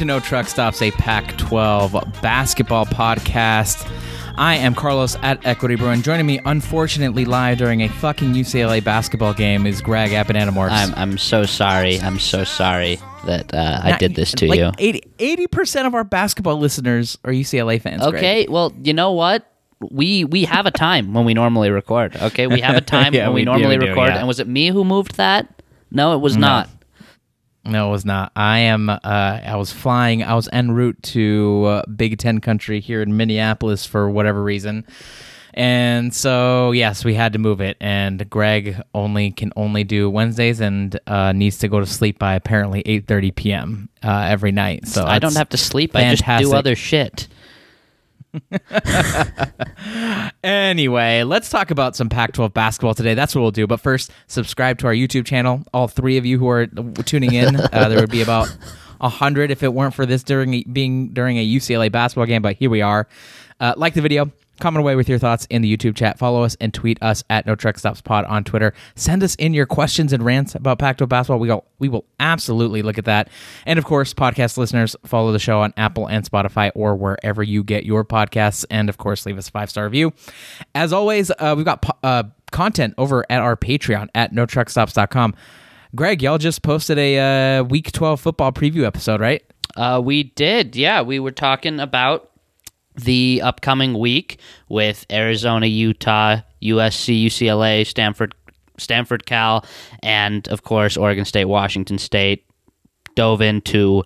to No Truck Stops, a Pac 12 basketball podcast. I am Carlos at Equity Bruin. Joining me, unfortunately, live during a fucking UCLA basketball game is Greg Appananamorphs. I'm I'm so sorry. I'm so sorry that uh, I did this to like you. 80 percent of our basketball listeners are UCLA fans. Greg. Okay, well, you know what? We we have a time when we normally record. Okay, we have a time Yeah, when we, we- normally do, record. yeah. And was it me who moved that? No, it was not. No, it was not. I am. Uh, I was flying. I was en route to uh, Big Ten country here in Minneapolis for whatever reason, and so yes, we had to move it. And Greg only can only do Wednesdays and uh, needs to go to sleep by apparently eight thirty p.m. Uh, every night. So I don't have to sleep. I just fantastic. do other shit. Anyway, let's talk about some Pac 12 basketball today. That's what we'll do. But first, subscribe to our YouTube channel. All three of you who are tuning in, uh, there would be about 100 if it weren't for this during being during a UCLA basketball game. But here we are. Uh, like the video. Comment away with your thoughts in the YouTube chat. Follow us and tweet us at No Truck Stops Pod on Twitter. Send us in your questions and rants about Pac-12 basketball. We go, we will absolutely look at that. And of course, podcast listeners, follow the show on Apple and Spotify or wherever you get your podcasts. And of course, leave us a five star review. As always, uh, we've got po- uh, content over at our Patreon at NoTruckStops.com. Greg, y'all just posted a uh, Week 12 football preview episode, right? Uh, we did, yeah. We were talking about the upcoming week with Arizona, Utah, USC, UCLA, Stanford, Stanford, Cal, and of course Oregon State, Washington State. Dove into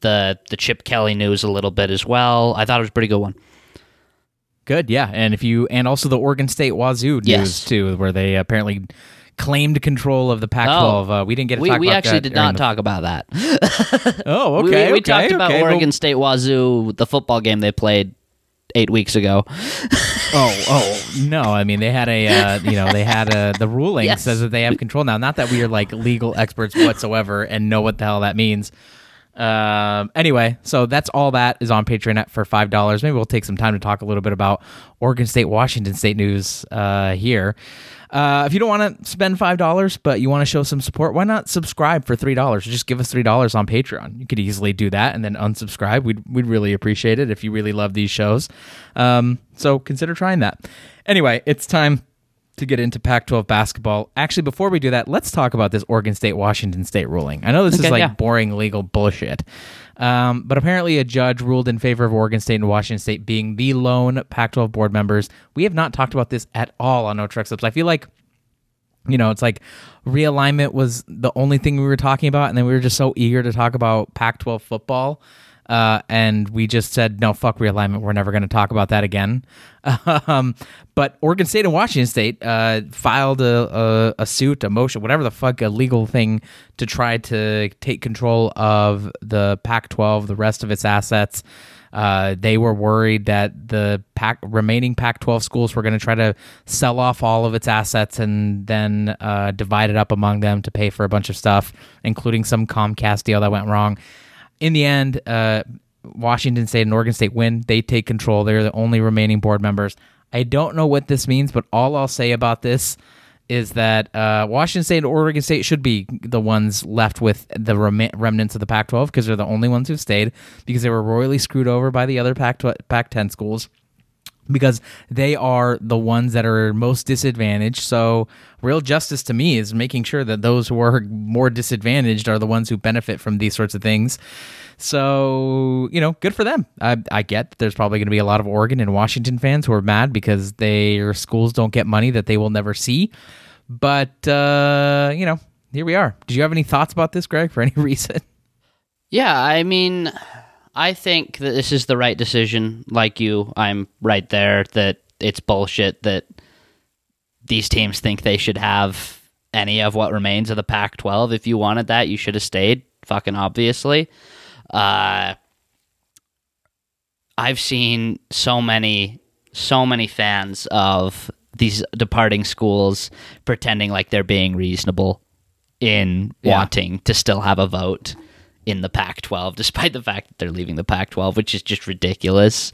the the Chip Kelly news a little bit as well. I thought it was a pretty good one. Good, yeah. And if you and also the Oregon State Wazoo news Yes. too, where they apparently claimed control of the Pac-12. uh, we didn't get to we talk we about actually did not the- talk about that. Oh, okay. we, we okay, talked about okay. Well- Oregon State Wazoo, the football game they played eight weeks ago. oh, oh no! I mean, they had a, uh, you know, they had a the ruling Yes. says that they have control now. Not that we are like legal experts whatsoever and know what the hell that means. Um. Anyway, so that's all that is on Patreon at for five dollars. Maybe we'll take some time to talk a little bit about Oregon State, Washington State news uh, here. Uh, if you don't want to spend five dollars, but you want to show some support, why not subscribe for three dollars? Just give us three dollars on Patreon. You could easily do that and then unsubscribe. We'd we'd really appreciate it if you really love these shows. Um, so consider trying that. Anyway, it's time to get into Pac-12 basketball. Actually, before we do that, let's talk about this Oregon State Washington State ruling. I know this is like yeah. boring legal bullshit. Um, but apparently, a judge ruled in favor of Oregon State and Washington State being the lone Pac 12 board members. We have not talked about this at all on No Truck Stops. I feel like, you know, it's like realignment was the only thing we were talking about. And then we were just so eager to talk about Pac 12 football. Uh, and we just said, no, fuck realignment. We're never going to talk about that again. Um, but Oregon State and Washington State uh, filed a, a, a suit, a motion, whatever the fuck, a legal thing to try to take control of the Pac 12, the rest of its assets. Uh, they were worried that the Pac, remaining Pac 12 schools were going to try to sell off all of its assets and then uh, divide it up among them to pay for a bunch of stuff, including some Comcast deal that went wrong. In the end, uh, Washington State and Oregon State win. They take control. They're the only remaining board members. I don't know what this means, but all I'll say about this is that uh, Washington State and Oregon State should be the ones left with the rem- remnants of the Pac 12 because they're the only ones who've stayed because they were royally screwed over by the other Pac 10 schools because they are the ones that are most disadvantaged. So, real justice to me is making sure that those who are more disadvantaged are the ones who benefit from these sorts of things. So, you know, good for them. I, I get that there's probably going to be a lot of Oregon and Washington fans who are mad because their schools don't get money that they will never see. But, uh, you know, here we are. Did you have any thoughts about this, Greg, for any reason? Yeah, I mean, I think that this is the right decision. Like you, I'm right there that it's bullshit that these teams think they should have any of what remains of the Pac 12. If you wanted that, you should have stayed, fucking obviously. Uh, I've seen so many, so many fans of these departing schools pretending like they're being reasonable in Yeah. wanting to still have a vote in the Pac-12, despite the fact that they're leaving the Pac-12, which is just ridiculous.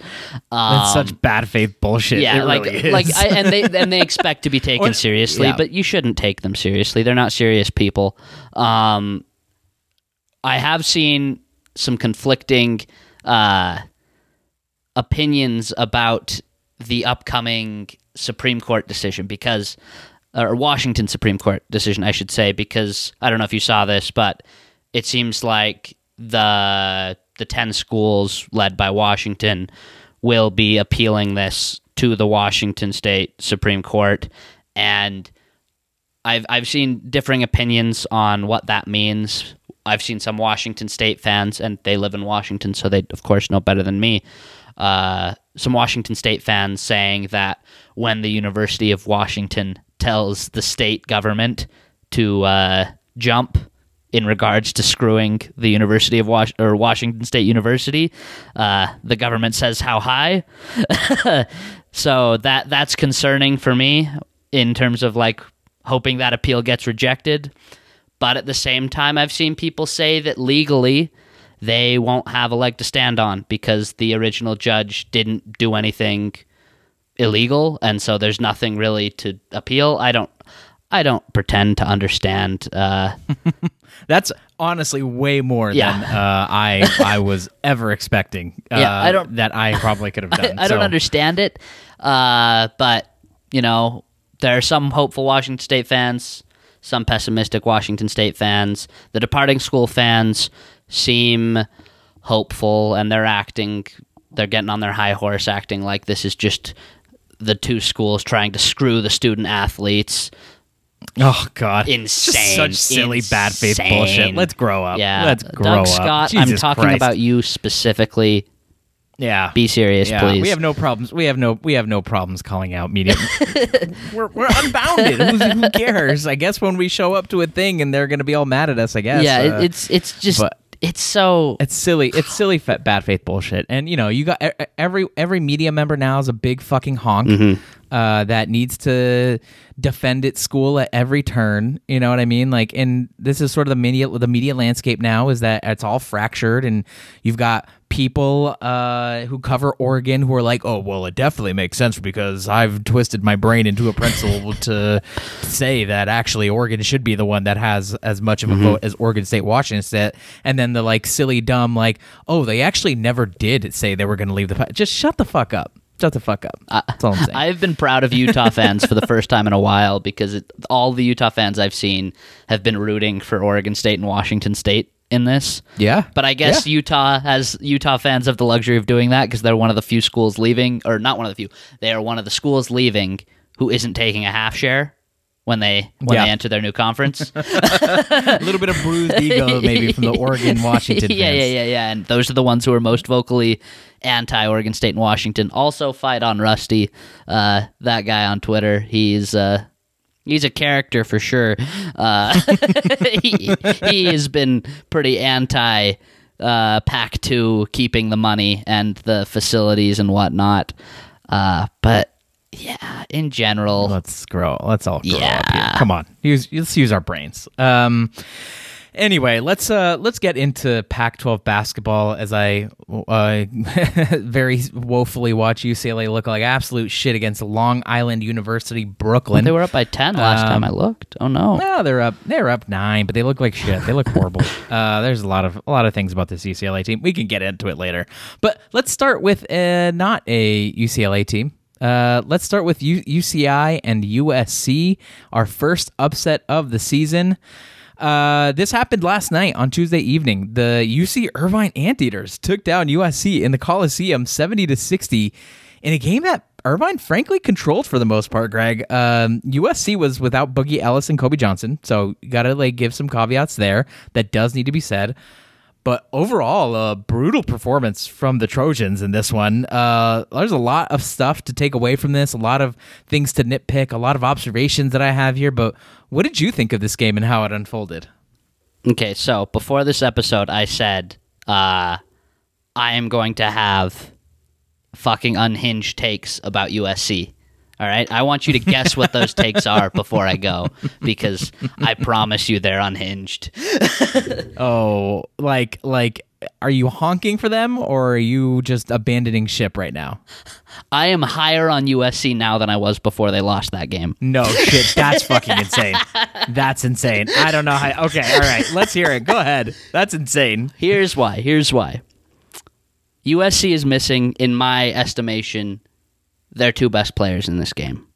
That's Um, such bad faith bullshit. yeah, It like really like, I, and they and they expect to be taken Well, seriously, yeah. but you shouldn't take them seriously. They're not serious people. Um, I have seen some conflicting uh, opinions about the upcoming Supreme Court decision because, or Washington Supreme Court decision, I should say, because I don't know if you saw this, but it seems like the the ten schools led by Washington will be appealing this to the Washington State Supreme Court, and I've I've seen differing opinions on what that means. I've seen some Washington State fans, and they live in Washington, so they of course know better than me. Uh, some Washington State fans saying that when the University of Washington tells the state government to uh, jump in regards to screwing the University of Was- or Washington State University, uh, the government says how high. so that that's concerning for me in terms of like hoping that appeal gets rejected. But at the same time, I've seen people say that legally they won't have a leg to stand on because the original judge didn't do anything illegal, and so there's nothing really to appeal. I don't. I don't pretend to understand. Uh, That's honestly way more Yeah. than uh, I I was ever expecting. Uh, Yeah, I don't- that I probably could have I, done. I don't So, understand it, uh, but you know, there are some hopeful Washington State fans, some pessimistic Washington State fans. The departing school fans seem hopeful, and they're acting. They're getting on their high horse, acting like this is just the two schools trying to screw the student athletes. Oh God, Insane. Just such silly bad faith bullshit. Let's grow up. Yeah, let's grow Doug up. Scott, I'm talking Christ. about you specifically. Yeah. Be serious, yeah, please. we have no problems. We have no we have no problems calling out media. we're, we're unbounded. Who's, who cares? I guess when we show up to a thing and they're going to be all mad at us. I guess. yeah, uh, it's it's just but- it's so It's silly. It's silly fa- bad faith bullshit. And you know, you got every every media member now is a big fucking honk Mm-hmm. uh, that needs to defend its school at every turn. You know what I mean? Like, and this is sort of the media the media landscape now is that it's all fractured, and you've got people uh, who cover Oregon who are like, oh well, it definitely makes sense because I've twisted my brain into a pretzel to say that actually Oregon should be the one that has as much of a vote as Oregon State, Washington State, and then the like silly dumb like, oh, they actually never did say they were going to leave the. pa-" Just shut the fuck up. Shut the fuck up. That's all I'm saying. I've been proud of Utah fans for the first time in a while because it, all the Utah fans I've seen have been rooting for Oregon State and Washington State in this. yeah, But I guess Yeah. Utah has Utah fans have the luxury of doing that because they're one of the few schools leaving, or not one of the few. They are one of the schools leaving who isn't taking a half share when they when Yeah. they enter their new conference. a little bit of bruised ego maybe from the Oregon Washington. yeah, yeah, yeah, yeah. And those are the ones who are most vocally anti Oregon State and Washington. Also, fight on Rusty, uh, that guy on Twitter. He's uh, he's a character for sure. Uh, he, he has been pretty anti uh, Pac two keeping the money and the facilities and whatnot. Uh, but yeah, in general, Let's grow. Let's all grow up here. Yeah. Come on. Use let's use our brains. Um anyway, let's uh let's get into Pac-12 basketball as I uh very woefully watch UCLA look like absolute shit against Long Island University Brooklyn. they were up by ten last time I looked. Oh no. No, they're up. They're up nine, but they look like shit. They look horrible. uh, there's a lot of a lot of things about this UCLA team. We can get into it later, but let's start with uh, not a UCLA team. Uh, let's start with U- UCI and USC, our first upset of the season. Uh, this happened last night on Tuesday evening. The UC Irvine Anteaters took down USC in the Coliseum 70 to 60 in a game that Irvine frankly controlled for the most part, Greg. Um, USC was without Boogie Ellis and Kobe Johnson, so you got to like give some caveats there. That does need to be said. But overall, a brutal performance from the Trojans in this one. Uh, there's a lot of stuff to take away from this, a lot of things to nitpick, a lot of observations that I have here. But what did you think of this game and how it unfolded? Okay, so before this episode, I said uh, I am going to have fucking unhinged takes about USC. All right, I want you to guess what those takes are before I go, because I promise you they're unhinged. Oh, like like are you honking for them or are you just abandoning ship right now? I am higher on USC now than I was before they lost that game. No shit, that's fucking insane. That's insane. I don't know how. Okay, all right, let's hear it. Go ahead. That's insane. Here's why. Here's why. USC is missing, in my estimation, their two best players in this game.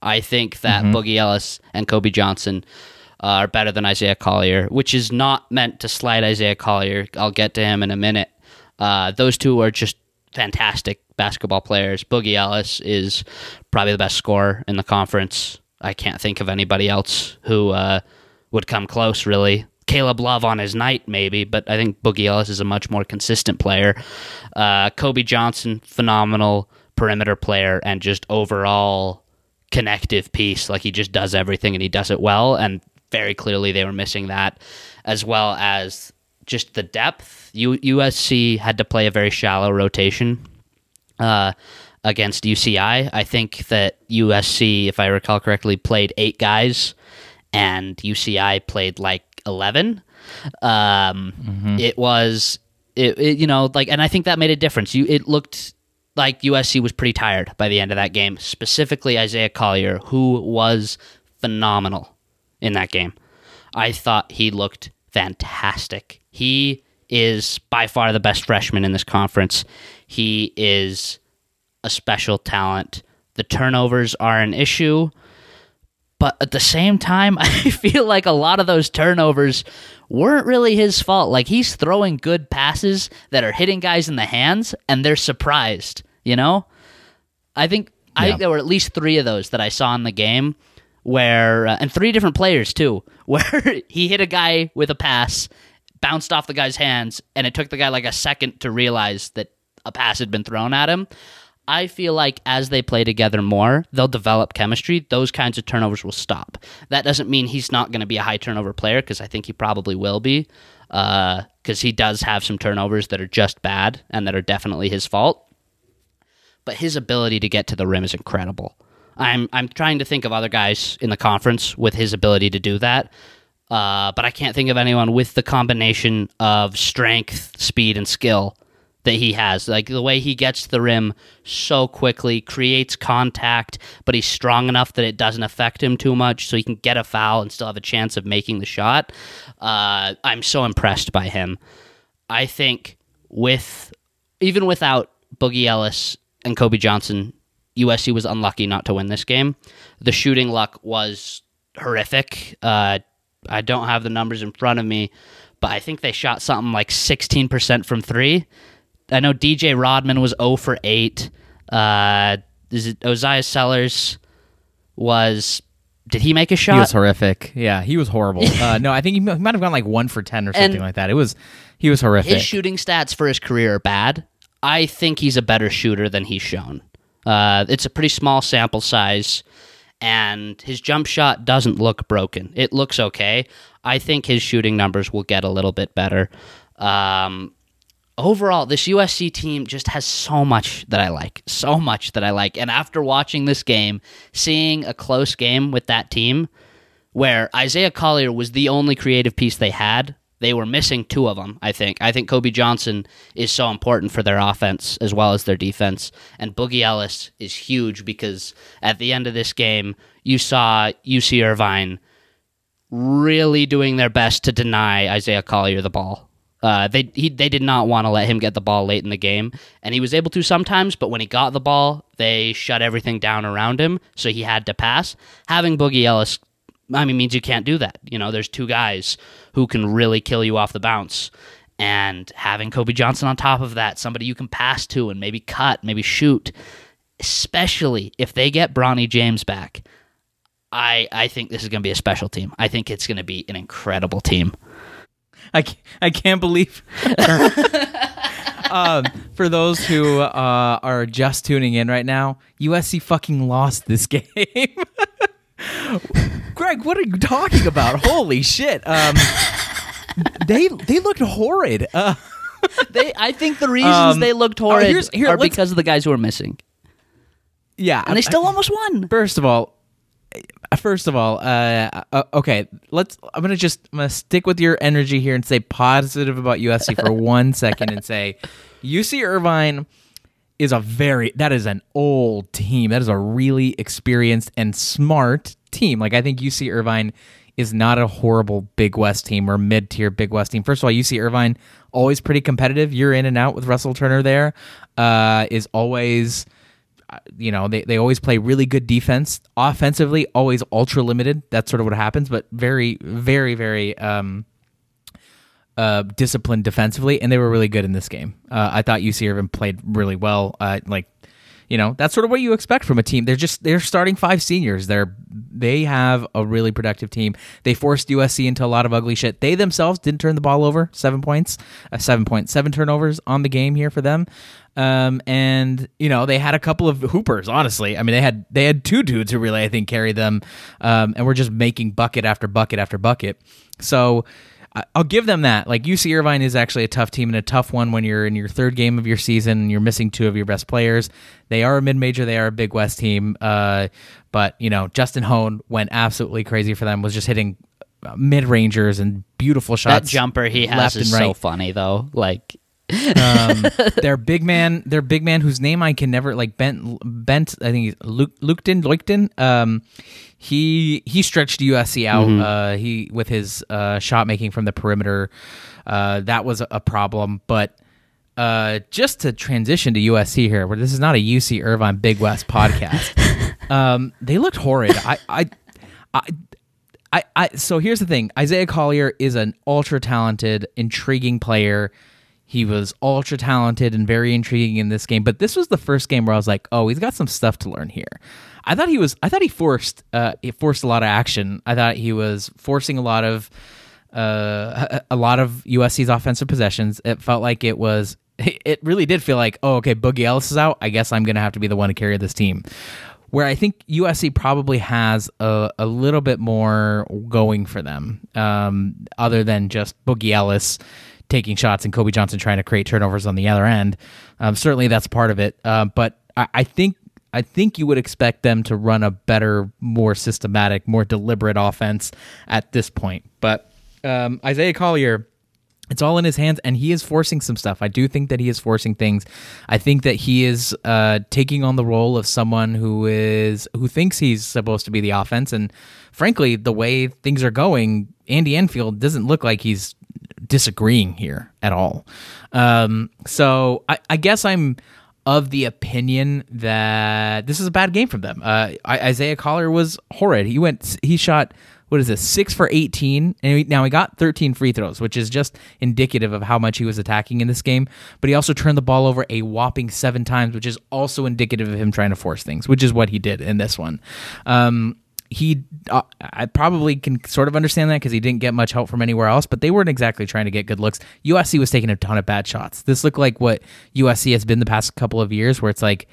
I think that Boogie Ellis and Kobe Johnson are better than Isaiah Collier, which is not meant to slight Isaiah Collier. I'll get to him in a minute. Uh, those two are just fantastic basketball players. Boogie Ellis is probably the best scorer in the conference. I can't think of anybody else who uh, would come close, really. Caleb Love on his night, maybe, but I think Boogie Ellis is a much more consistent player. Uh, Kobe Johnson, phenomenal perimeter player, and just overall connective piece. Like he just does everything and he does it well. And very clearly they were missing that, as well as just the depth. U- USC had to play a very shallow rotation uh, against UCI. I think that USC, if I recall correctly, played eight guys, and UCI played like eleven. Um, It was, it, it, you know, like, and I think that made a difference. You, it looked like USC was pretty tired by the end of that game. Specifically, Isaiah Collier, who was phenomenal in that game. I thought he looked fantastic. He is by far the best freshman in this conference. He is a special talent. The turnovers are an issue, but at the same time, I feel like a lot of those turnovers weren't really his fault. Like he's throwing good passes that are hitting guys in the hands, and they're surprised. You know, I think I think there were at least three of those that I saw in the game where, uh, and three different players too, where he hit a guy with a pass, bounced off the guy's hands, and it took the guy like a second to realize that a pass had been thrown at him. I feel like as they play together more, they'll develop chemistry. Those kinds of turnovers will stop. That doesn't mean he's not going to be a high turnover player because I think he probably will be, because he does have some turnovers that are just bad and that are definitely his fault but his ability to get to the rim is incredible. I'm I'm trying to think of other guys in the conference with his ability to do that, uh, but I can't think of anyone with the combination of strength, speed, and skill that he has. Like the way he gets to the rim so quickly, creates contact, but he's strong enough that it doesn't affect him too much, so he can get a foul and still have a chance of making the shot. Uh, I'm so impressed by him. I think with even without Boogie Ellis and Kobe Johnson, USC was unlucky not to win this game. The shooting luck was horrific. Uh, I don't have the numbers in front of me, but I think they shot something like 16% from three. I know DJ Rodman was 0 for 8. Uh, is it Oziyah Sellers was. Did he make a shot? He was horrific. Yeah, he was horrible. uh, no, I think he might have gone like one for ten or something And like that. It was he was horrific. his shooting stats for his career are bad. I think he's a better shooter than he's shown. Uh, it's a pretty small sample size, and his jump shot doesn't look broken. It looks okay. I think his shooting numbers will get a little bit better. Um, overall, this USC team just has so much that I like. So much that I like. And after watching this game, seeing a close game with that team, where Isaiah Collier was the only creative piece they had. They were missing two of them, I think. I think Kobe Johnson is so important for their offense as well as their defense. And Boogie Ellis is huge because at the end of this game, you saw UC Irvine really doing their best to deny Isaiah Collier the ball. Uh, they he, they did not want to let him get the ball late in the game, and he was able to sometimes. But when he got the ball, they shut everything down around him, so he had to pass. Having Boogie Ellis, I mean, means you can't do that. You know, there's two guys who can really kill you off the bounce, and having Kobe Johnson on top of that, somebody you can pass to and maybe cut, maybe shoot, especially if they get Bronny James back. I I think this is going to be a special team. I think it's going to be an incredible team. I can't, I can't believe. um, for those who uh, are just tuning in right now, USC fucking lost this game. Greg, what are you talking about? Holy shit! Um, they they looked horrid. Uh, They, I think the reasons Um, they looked horrid here's- here, are because of the guys who are missing, yeah, and they still almost won. First of all, first of all, uh, uh, okay, let's. I'm gonna just I'm gonna stick with your energy here and say positive about USC for one second and say UC Irvine is a very that is an old team. That is a really experienced and smart team. Like I think UC Irvine is not a horrible Big West team or mid tier Big West team. First of all, UC Irvine always pretty competitive. You're in and out with Russell Turner there. Uh, is always uh, you know they, they always play really good defense offensively always ultra limited that's sort of what happens but very very very um uh, disciplined defensively, and they were really good in this game. Uh, I thought UC Irvine played really well. Uh, like, you know, that's sort of what you expect from a team. They're just they're starting five seniors. They're they have a really productive team. They forced USC into a lot of ugly shit. They themselves didn't turn the ball over. Seven points, uh, seven point seven turnovers on the game here for them. Um, and you know they had a couple of hoopers. Honestly, I mean they had they had two dudes who really I think carried them, um, and were just making bucket after bucket after bucket. So I'll give them that. Like UC Irvine is actually a tough team and a tough one when you're in your third game of your season and you're missing two of your best players. They are a mid major. They are a Big West team. Uh, but you know, Justin Hohn went absolutely crazy for them. Was just hitting uh, mid rangers and beautiful shots. That jumper he has is right. so funny though. Like um, their big man, their big man, whose name I can never like Bent Bent. I think he's Luke Lukton Leuchten. Um, he he stretched USC out. Mm-hmm. Uh, he with his uh, shot making from the perimeter. Uh, that was a problem, but. Uh, just to transition to USC here, where this is not a UC Irvine Big West podcast, um, they looked horrid. I, I, I, I, I, so here's the thing: Isaiah Collier is an ultra talented, intriguing player. He was ultra talented and very intriguing in this game, but this was the first game where I was like, "Oh, he's got some stuff to learn here." I thought he was. I thought he forced. Uh, he forced a lot of action. I thought he was forcing a lot of, uh, a lot of USC's offensive possessions. It felt like it was. It really did feel like, oh, okay, Boogie Ellis is out. I guess I'm gonna have to be the one to carry this team. Where I think USC probably has a, a little bit more going for them, um, other than just Boogie Ellis taking shots and Kobe Johnson trying to create turnovers on the other end. Um, certainly, that's part of it. Uh, but I, I, think I think you would expect them to run a better, more systematic, more deliberate offense at this point. But um, Isaiah Collier. It's all in his hands, and he is forcing some stuff. I do think that he is forcing things. I think that he is uh, taking on the role of someone who is who thinks he's supposed to be the offense, and frankly, the way things are going, Andy Enfield doesn't look like he's disagreeing here at all. Um, so I, I, guess I'm of the opinion that this is a bad game from them. Uh, Isaiah Collier was horrid. He went, he shot what is this six for 18 and he, now he got 13 free throws which is just indicative of how much he was attacking in this game but he also turned the ball over a whopping seven times which is also indicative of him trying to force things which is what he did in this one um, he uh, I probably can sort of understand that because he didn't get much help from anywhere else, but they weren't exactly trying to get good looks. USC was taking a ton of bad shots. This looked like what USC has been the past couple of years, where it's like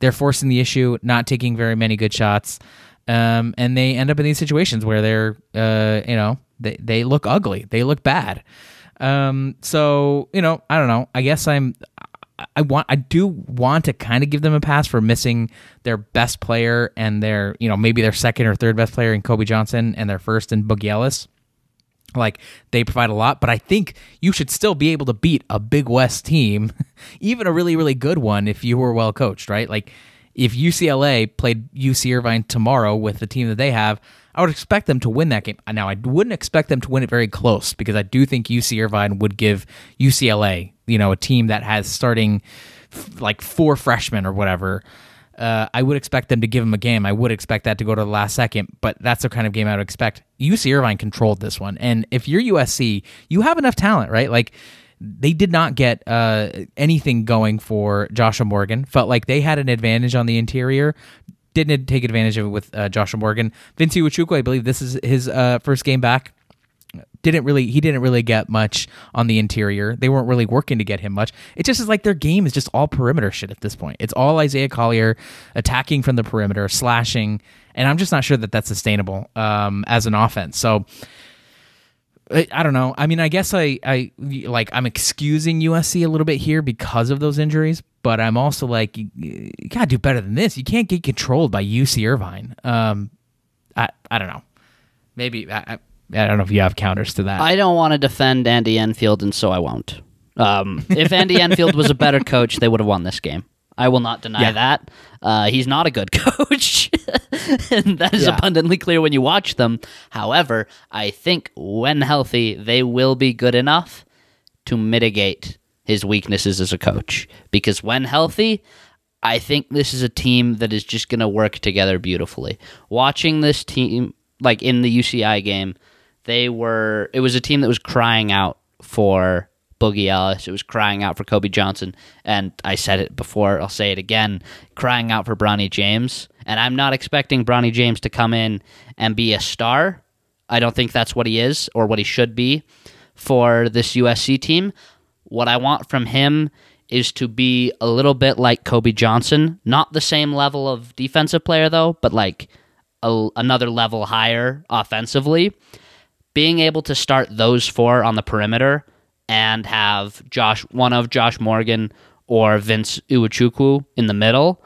they're forcing the issue, not taking very many good shots, um, and they end up in these situations where they're, uh, you know, they they look ugly, they look bad. Um, so you know, I don't know. I guess I'm I want I do want to kind of give them a pass for missing their best player and their you know maybe their second or third best player in Kobe Johnson and their first in Boogie Ellis. Like they provide a lot, but I think you should still be able to beat a Big West team, even a really really good one if you were well coached, right? Like if UCLA played UC Irvine tomorrow with the team that they have, I would expect them to win that game. Now, I wouldn't expect them to win it very close because I do think UC Irvine would give UCLA, you know, a team that has starting like four freshmen or whatever. Uh, I would expect them to give them a game. I would expect that to go to the last second, but that's the kind of game I would expect. UC Irvine controlled this one, and if you're USC, you have enough talent, right? Like they did not get uh, anything going for Joshua Morgan. Felt like they had an advantage on the interior didn't take advantage of it with uh, Joshua Morgan. Vince Iwuchukwu, I believe this is his uh, first game back. Didn't really, he didn't really get much on the interior. They weren't really working to get him much. It just is like their game is just all perimeter shit at this point. It's all Isaiah Collier attacking from the perimeter, slashing, and I'm just not sure that that's sustainable um, as an offense. So I don't know. I mean, I guess I, I like I'm excusing USC a little bit here because of those injuries, but I'm also like, you, you gotta do better than this. You can't get controlled by UC Irvine. Um, I, I don't know. Maybe I, I, don't know if you have counters to that. I don't want to defend Andy Enfield, and so I won't. Um, if Andy Enfield was a better coach, they would have won this game. I will not deny Yeah. that. Uh, he's not a good coach, and that is Yeah. abundantly clear when you watch them. However, I think when healthy, they will be good enough to mitigate his weaknesses as a coach. Because when healthy, I think this is a team that is just going to work together beautifully. Watching this team, like in the UCI game, they were. It was a team that was crying out for Boogie Ellis. It was crying out for Kobe Johnson, and I said it before. I'll say it again. Crying out for Bronny James, and I'm not expecting Bronny James to come in and be a star. I don't think that's what he is or what he should be for this USC team. What I want from him is to be a little bit like Kobe Johnson, not the same level of defensive player though, but like a, another level higher offensively. Being able to start those four on the perimeter and have Josh one of Josh Morgan or Vince Iwuchukwu in the middle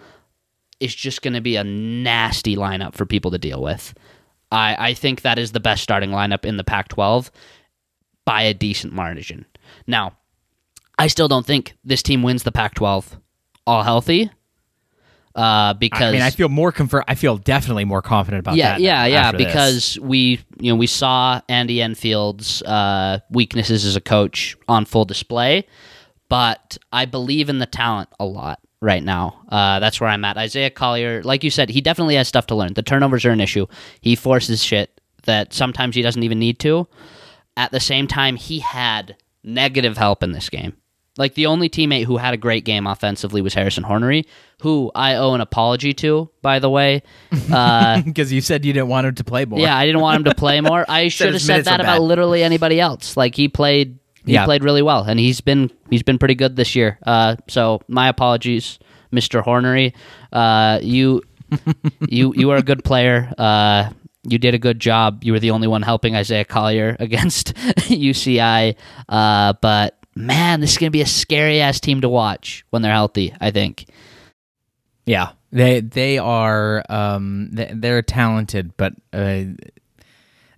is just going to be a nasty lineup for people to deal with. I, I think that is the best starting lineup in the Pac 12 by a decent margin. Now, I still don't think this team wins the Pac 12 all healthy. Uh, because I mean, I feel more confirm. I feel definitely more confident about yeah, that. yeah, yeah. after this. Because we, you know, we saw Andy Enfield's uh, weaknesses as a coach on full display, but I believe in the talent a lot right now. Uh, that's where I'm at. Isaiah Collier, like you said, he definitely has stuff to learn. The turnovers are an issue. He forces shit that sometimes he doesn't even need to. At the same time, he had negative help in this game. Like the only teammate who had a great game offensively was Harrison Hornery, who I owe an apology to, by the way. Uh, because you said you didn't want him to play more. yeah, I didn't want him to play more. I should have said that about literally anybody else. Like he played, he Yeah. played really well, and he's been he's been pretty good this year. Uh, so my apologies, Mister Hornery. Uh, you you you are a good player. Uh, you did a good job. You were the only one helping Isaiah Collier against UCI. Uh, but man, this is gonna be a scary ass team to watch when they're healthy. I think. Yeah, they they are um they, they're talented, but uh,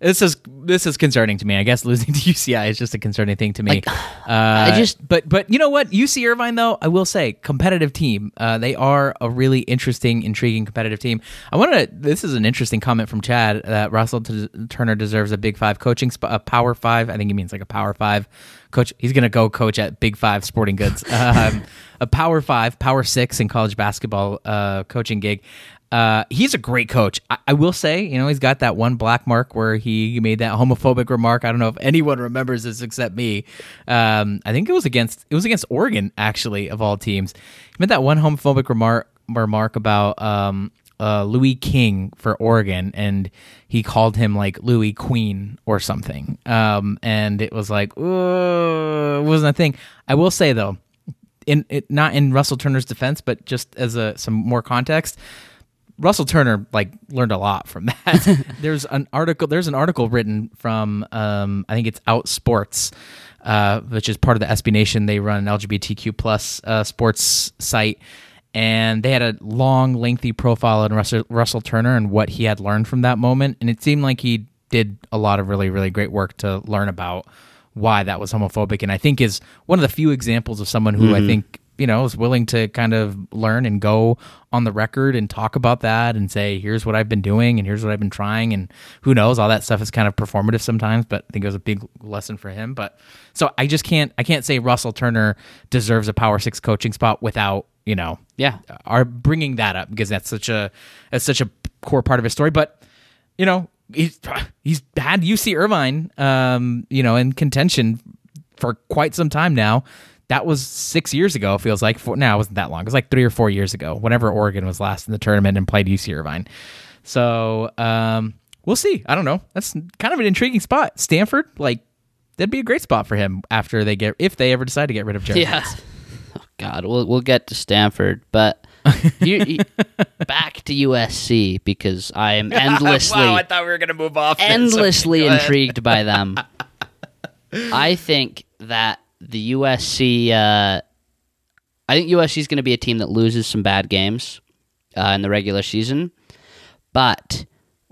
this is this is concerning to me. I guess losing to UCI is just a concerning thing to me. uh, I just- but but you know what, UC Irvine though, I will say competitive team. Uh, they are a really interesting, intriguing competitive team. I want to. This is an interesting comment from Chad that Russell T- Turner deserves a Big Five coaching spot, a Power Five. I think he means like a Power Five coach. He's gonna go coach at Big Five Sporting Goods. Um, a Power Five, Power Six in college basketball uh, coaching gig. Uh, he's a great coach. I, I will say, you know, he's got that one black mark where he made that homophobic remark. I don't know if anyone remembers this except me. Um, I think it was against it was against Oregon, actually, of all teams. He made that one homophobic remark remark about um, uh, Louis King for Oregon, and he called him like Louis Queen or something. Um, and it was like, it wasn't a thing. I will say though, in it, not in Russell Turner's defense, but just as a some more context, Russell Turner like learned a lot from that. there's an article. There's an article written from um, I think it's Out Sports, uh, which is part of the SB Nation. They run an LGBTQ plus uh, sports site, and they had a long, lengthy profile on Russell, Russell Turner and what he had learned from that moment. And it seemed like he did a lot of really, really great work to learn about why that was homophobic. And I think is one of the few examples of someone who I think you know is willing to kind of learn and go on the record and talk about that and say here's what I've been doing and here's what I've been trying and who knows all that stuff is kind of performative sometimes but I think it was a big lesson for him but so I just can't I can't say Russell Turner deserves a power 6 coaching spot without you know Yeah. are bringing that up because that's such a that's such a core part of his story. But you know, he's he's had UC Irvine, um, you know, in contention for quite some time now. That was six years ago. It feels like four, now it wasn't that long. It was like three or four years ago. Whenever Oregon was last in the tournament and played UC Irvine, so um, we'll see. I don't know. That's kind of an intriguing spot. Stanford, like that'd be a great spot for him after they get if they ever decide to get rid of Jared. Yeah. Oh, God, we'll we'll get to Stanford, but you, you- back to USC because I am endlessly wow, I thought we were gonna move off. endlessly intrigued by them. I think that the USC, uh, I think USC is going to be a team that loses some bad games uh, in the regular season, but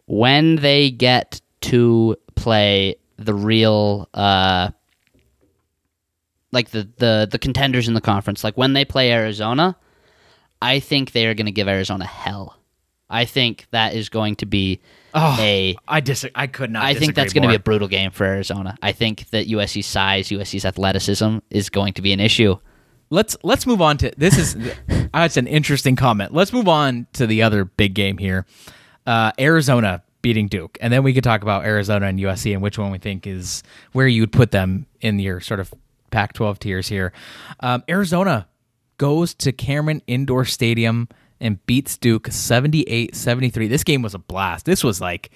when they get to play the real uh like the the the contenders in the conference like when they play Arizona I think they are going to give Arizona hell. I think that is going to be Oh, a I dis- I could not. I think that's going to be a brutal game for Arizona. I think that USC's size, USC's athleticism is going to be an issue. Let's let's move on to this is that's an interesting comment. Let's move on to the other big game here. Uh, Arizona beating Duke, and then we could talk about Arizona and USC and which one we think is where you would put them in your sort of Pac-12 tiers here. Um, Arizona goes to Cameron Indoor Stadium and beats Duke 78-73. This game was a blast. This was like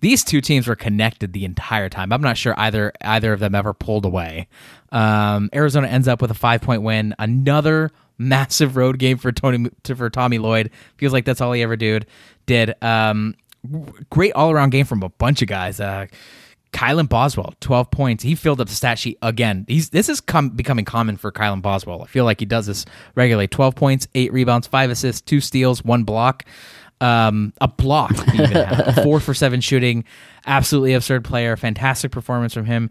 these two teams were connected the entire time. I'm not sure either either of them ever pulled away. Um, Arizona ends up with a five point win. Another massive road game for Tony for Tommy Lloyd. Feels like that's all he ever did. Did um, great all around game from a bunch of guys. Uh, Kylan Boswell, 12 points. He filled up the stat sheet again. He's this is com- becoming common for Kylan Boswell. I feel like he does this regularly. 12 points, 8 rebounds, 5 assists, 2 steals, 1 block. Um, a block, even 4 for 7 shooting. Absolutely absurd player. Fantastic performance from him.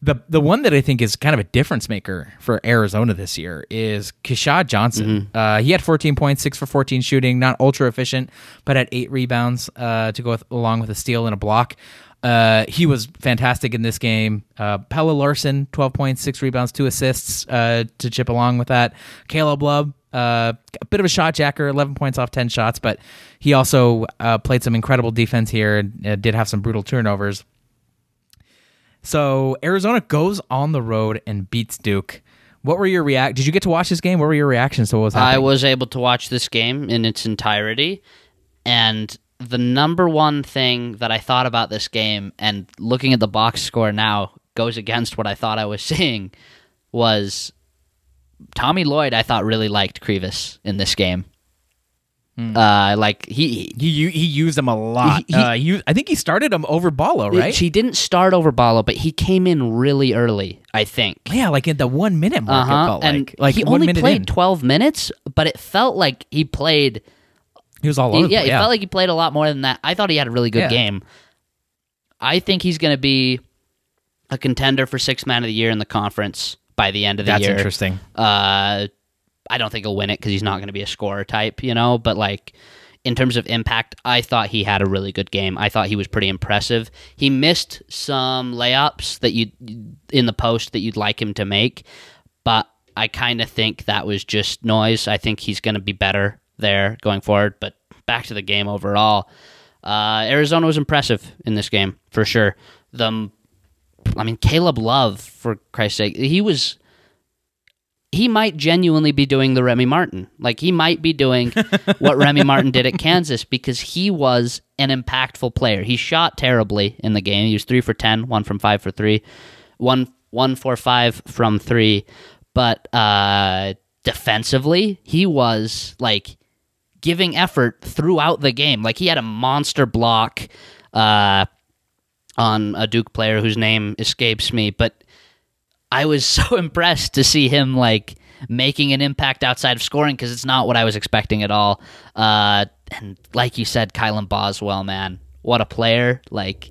The the one that I think is kind of a difference maker for Arizona this year is Keshad Johnson. Uh, he had 14 points, 6 for 14 shooting, not ultra efficient, but had 8 rebounds uh, to go with, along with a steal and a block. Uh, he was fantastic in this game. Uh, Pelle Larsson, 12 points, 6 rebounds, 2 assists uh, to chip along with that. Caleb Love, uh, a bit of a shot jacker, 11 points off 10 shots, but he also uh, played some incredible defense here and uh, did have some brutal turnovers. So Arizona goes on the road and beats Duke. What were your react? Did you get to watch this game? What were your reactions to what was happening? I was able to watch this game in its entirety, and the number one thing that I thought about this game, and looking at the box score now, goes against what I thought I was seeing, was Tommy Lloyd. I thought really liked Krivas in this game. Uh, like he, he he used him a lot. He- uh, he, I think he started him over Ballo, right? He didn't start over Ballo, but he came in really early. I think. yeah, like in the one minute mark. Uh-huh. felt And like like he only played in. twelve minutes, but it felt like he played. He was all over. yeah, the it place, felt like he played a lot more than that. I thought he had a really good Yeah. game. I think he's going to be a contender for six man of the year in the conference by the end of the That's year. That's interesting. Uh, I don't think he'll win it because he's not going to be a scorer type, you know. But like in terms of impact, I thought he had a really good game. I thought he was pretty impressive. He missed some layups that you in the post that you'd like him to make, but I kind of think that was just noise. I think he's going to be better there going forward. But back to the game overall, uh, Arizona was impressive in this game for sure. The, I mean, Caleb Love, for Christ's sake, he was he might genuinely be doing the Remy Martin. Like he might be doing what Remy Martin did at Kansas because he was an impactful player. He shot terribly in the game. He was three for 10, one from five for three, one one for five from three. But uh, defensively, he was like giving effort throughout the game. Like he had a monster block uh, on a Duke player whose name escapes me, but I was so impressed to see him like making an impact outside of scoring because it's not what I was expecting at all. Uh, and like you said, Kylan Boswell, man, what a player! Like,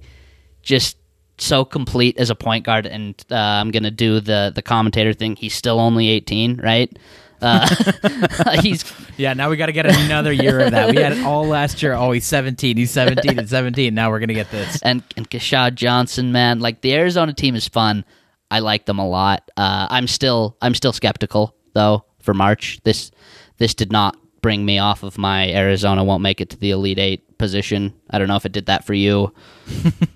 just so complete as a point guard. And uh, I'm gonna do the the commentator thing. He's still only 18, right? Uh, he's Yeah, now we got to get another year of that. We had it all last year. Oh, he's 17. He's 17 and 17. Now we're going to get this. and and Keshad Johnson, man, like the Arizona team is fun. I like them a lot. Uh, I'm still I'm still skeptical though for March. This this did not bring me off of my Arizona won't make it to the Elite Eight position. I don't know if it did that for you.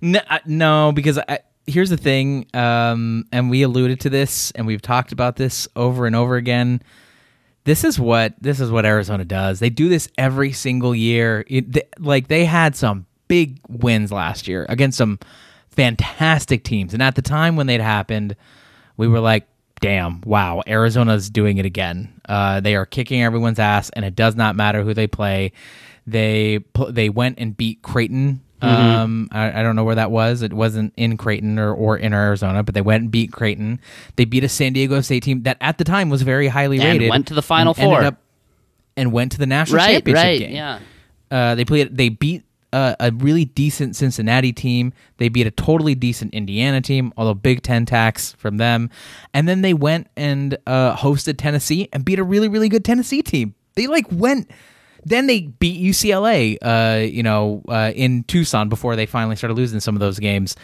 No, I- no because I, here's the thing, um, and we alluded to this, and we've talked about this over and over again. This is what this is what Arizona does. They do this every single year. It, th- like they had some big wins last year against some fantastic teams, and at the time when they'd happened, we were like, "Damn, wow, Arizona's doing it again." Uh, they are kicking everyone's ass, and it does not matter who they play. They they went and beat Creighton. Um, I, I don't know where that was. It wasn't in Creighton or, or in Arizona, but they went and beat Creighton. They beat a San Diego State team that at the time was very highly And rated went to the Final Four. up- and went to the national Right, championship right, game. yeah. Uh, they played. They beat uh, a really decent Cincinnati team. They beat a totally decent Indiana team, although Big Ten tax from them. And then they went and uh, hosted Tennessee and beat a really really good Tennessee team. They like went. Then they beat UCLA, uh, you know, uh, in Tucson before they finally started losing some of those games.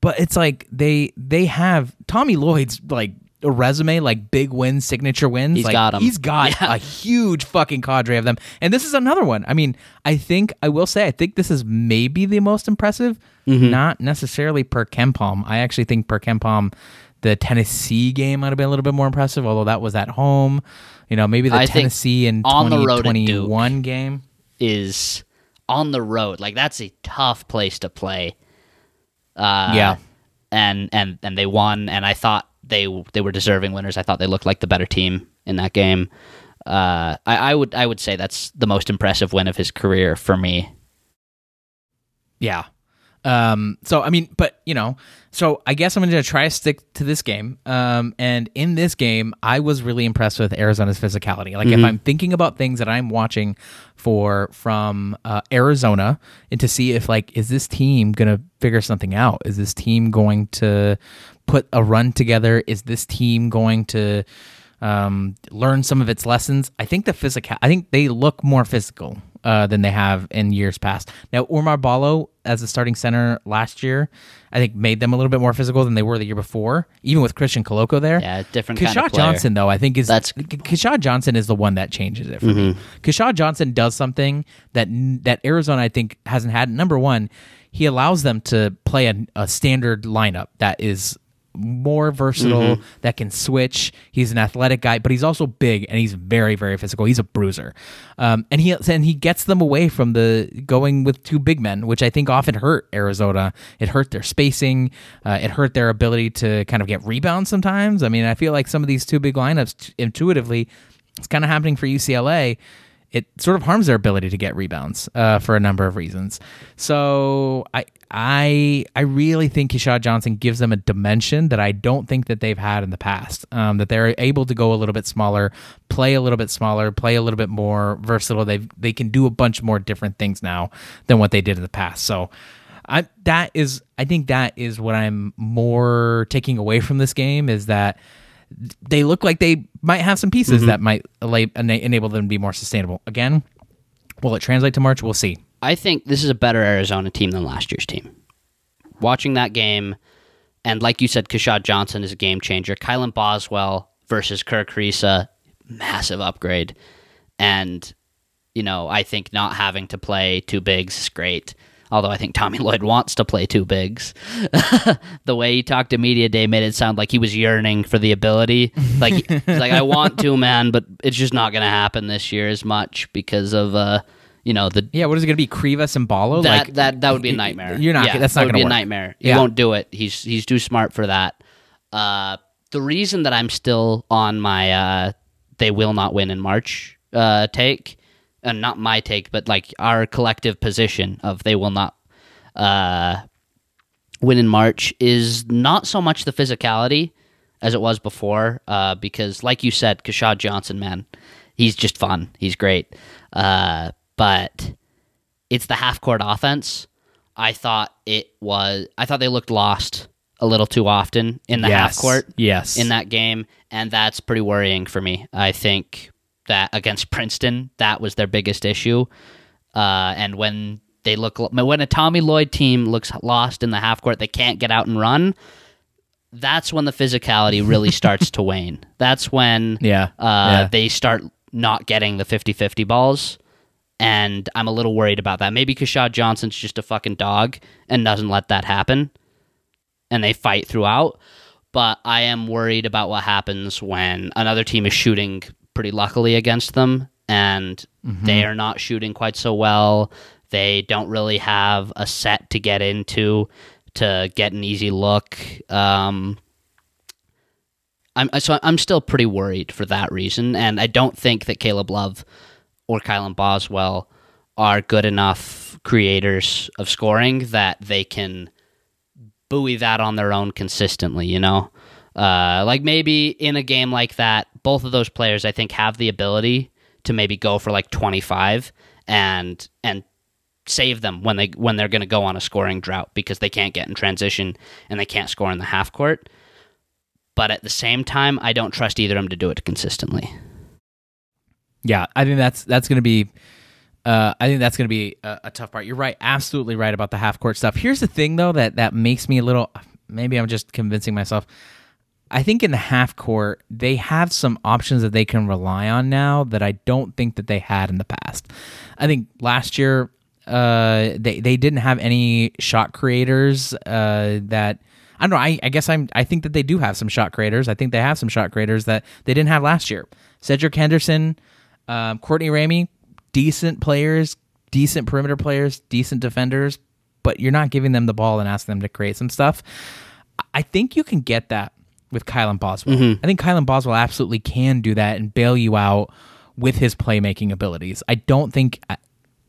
But it's like they they have Tommy Lloyd's like a resume like big wins, signature wins. He's like, got 'em. He's got Yeah. a huge fucking cadre of them, and this is another one. I mean, I think I will say I think this is maybe the most impressive, Mm-hmm. not necessarily per KenPom. I actually think per KenPom, the Tennessee game might have been a little bit more impressive, although that was at home. You know, maybe the I Tennessee and on the road at twenty Duke. one game. is on the road. Like that's a tough place to play. Uh, Yeah. and and and they won. And I thought they they were deserving winners. I thought they looked like the better team in that game. Uh, I, I would I would say that's the most impressive win of his career for me. Yeah. Um, so I mean, but you know, so I guess I'm gonna try to stick to this game. Um, and in this game, I was really impressed with Arizona's physicality. Like, if I'm thinking about things that I'm watching for from uh, Arizona, and to see if like, is this team gonna figure something out? Is this team going to put a run together? Is this team going to um, learn some of its lessons. I think the physical. I think they look more physical uh, than they have in years past. Now, Oumar Ballo as a starting center last year, I think made them a little bit more physical than they were the year before, even with Christian Koloko there. Yeah, different kind of. Johnson, though, I think is That's- Mm-hmm. K- Keshad Johnson is the one that changes it for me. Keshad Johnson does something that that Arizona I think hasn't had. Number one, he allows them to play a, a standard lineup that is more versatile Mm-hmm. that can switch. He's an athletic guy but he's also big and he's very very physical. He's a bruiser. Um, and he and he gets them away from the going with two big men which i think often hurt arizona. It hurt their spacing. Uh, it hurt their ability to kind of get rebounds sometimes. I mean i feel like some of these two big lineups t- intuitively it's kind of happening for ucla it sort of harms their ability to get rebounds uh, for a number of reasons. So I I I really think Keshad Johnson gives them a dimension that I don't think that they've had in the past. Um, that they're able to go a little bit smaller, play a little bit smaller, play a little bit more versatile. They they can do a bunch more different things now than what they did in the past. So. I, that is, I think that is what I'm more taking away from this game is that they look like they might have some pieces Mm-hmm. that might enable them to be more sustainable. Again, will it translate to March? We'll see. I think this is a better Arizona team than last year's team. Watching that game, and like you said, Keshad Johnson is a game changer. Kylan Boswell versus Kerr Kriisa, massive upgrade. And, you know, I think not having to play two bigs is great. Although I think Tommy Lloyd wants to play two bigs. the way he talked to Media Day made it sound like he was yearning for the ability. Like, like I want to, man, but it's just not going to happen this year as much because of, uh, you know, the Yeah, what is it going to be? Krivas and Ballo? that like, that that would be a nightmare. You're not. Yeah, that's not would going to be to a nightmare. He Yeah. won't do it. He's he's too smart for that. Uh, the reason that I'm still on my uh, they will not win in March uh, take, and not my take, but like our collective position of they will not uh, win in March is not so much the physicality as it was before, uh, because like you said, Keshad Johnson, man, he's just fun. He's great. Uh, but it's the half court offense. I thought it was. I thought they looked lost a little too often in the half court Yes. in that game, and that's pretty worrying for me. I think that against Princeton, that was their biggest issue. Uh, and when they look, when a Tommy Lloyd team looks lost in the half court, they can't get out and run. That's when the physicality really starts to wane. That's when Yeah. uh, Yeah. they start not getting the 50-50 balls. And I'm a little worried about that. Maybe Keshad Johnson's just a fucking dog and doesn't let that happen. And they fight throughout. But I am worried about what happens when another team is shooting pretty luckily against them and they are not shooting quite so well. They don't really have a set to get into to get an easy look. Um, I'm so I'm still pretty worried for that reason, and I don't think that Caleb Love or Kylan Boswell are good enough creators of scoring that they can buoy that on their own consistently. You know, uh, like maybe in a game like that, both of those players I think have the ability to maybe go for like 25 and and save them when they when they're going to go on a scoring drought because they can't get in transition and they can't score in the half court. But at the same time, I don't trust either of them to do it consistently. Yeah, I think that's that's going to be. Uh, I think that's going to be a, a, tough part. You're right, absolutely right about the half court stuff. Here's the thing, though, that that makes me a little. Maybe I'm just convincing myself. I think in the half court they have some options that they can rely on now that I don't think that they had in the past. I think last year uh, they they didn't have any shot creators uh, that. I don't know. I, I guess I'm. I think that they do have some shot creators. I think they have some shot creators that they didn't have last year. Cedric Henderson, um, Courtney Ramey, decent players, decent perimeter players, decent defenders, but you're not giving them the ball and asking them to create some stuff. I think you can get that with Kylan Boswell. Mm-hmm. I think Kylan Boswell absolutely can do that and bail you out with his playmaking abilities. I don't think uh,